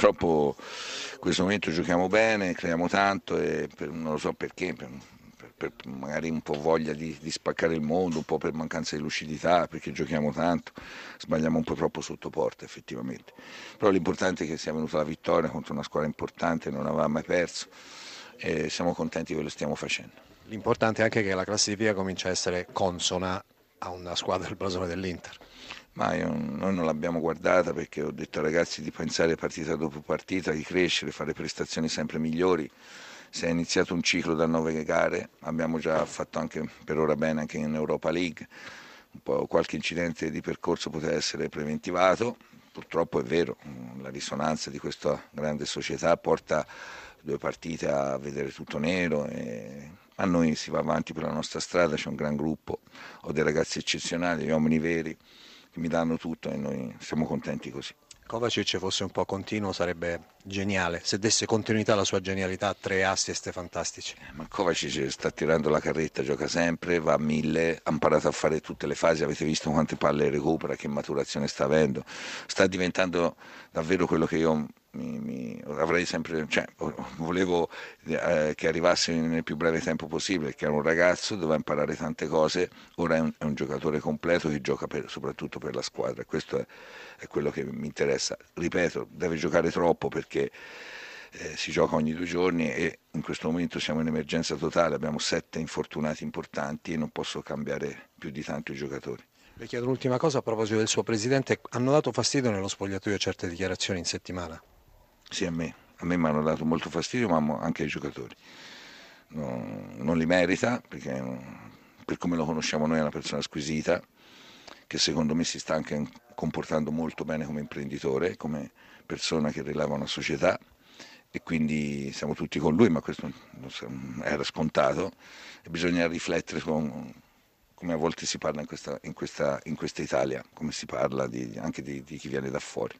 purtroppo in questo momento giochiamo bene, creiamo tanto e per, non lo so perché, per, per, magari un po' voglia di, di, spaccare il mondo, un po' per mancanza di lucidità, perché giochiamo tanto, sbagliamo un po' troppo sotto porta effettivamente. Però l'importante è che sia venuta la vittoria contro una squadra importante, non aveva mai perso e siamo contenti che lo stiamo facendo. L'importante è anche che la classifica comincia a essere consona a una squadra del blasone dell'Inter. Ma io, noi non l'abbiamo guardata perché ho detto ai ragazzi di pensare partita dopo partita, di crescere, fare prestazioni sempre migliori. Si è iniziato un ciclo da nove gare, abbiamo già fatto anche per ora bene anche in Europa League, qualche incidente di percorso poteva essere preventivato, purtroppo è vero, la risonanza di questa grande società porta due partite a vedere tutto nero e a noi si va avanti per la nostra strada, c'è un gran gruppo, ho dei ragazzi eccezionali, gli uomini veri che mi danno tutto e noi siamo contenti così. Kovacic fosse un po' continuo sarebbe geniale, se desse continuità alla sua genialità, tre assist fantastici. Eh, ma Kovacic sta tirando la carretta, gioca sempre, va a mille, ha imparato a fare tutte le fasi, avete visto quante palle recupera, che maturazione sta avendo, sta diventando davvero quello che io avrei sempre, cioè, volevo eh, che arrivasse nel più breve tempo possibile, che era un ragazzo, doveva imparare tante cose, ora è un, è un giocatore completo che gioca per, soprattutto per la squadra, questo è, è, quello che mi interessa. Ripeto, deve giocare troppo perché eh, si gioca ogni due giorni e in questo momento siamo in emergenza totale, abbiamo sette infortunati importanti e non posso cambiare più di tanto i giocatori. Le chiedo un'ultima cosa a proposito del suo presidente, hanno dato fastidio nello spogliatoio certe dichiarazioni in settimana? Sì, a me. A me mi hanno dato molto fastidio, ma anche ai giocatori. No, non li merita, perché per come lo conosciamo noi è una persona squisita, che secondo me si sta anche comportando molto bene come imprenditore, come persona che rileva una società e quindi siamo tutti con lui, ma questo era scontato e bisogna riflettere con, come a volte si parla in questa, in questa, in questa Italia, come si parla di, anche di, di chi viene da fuori.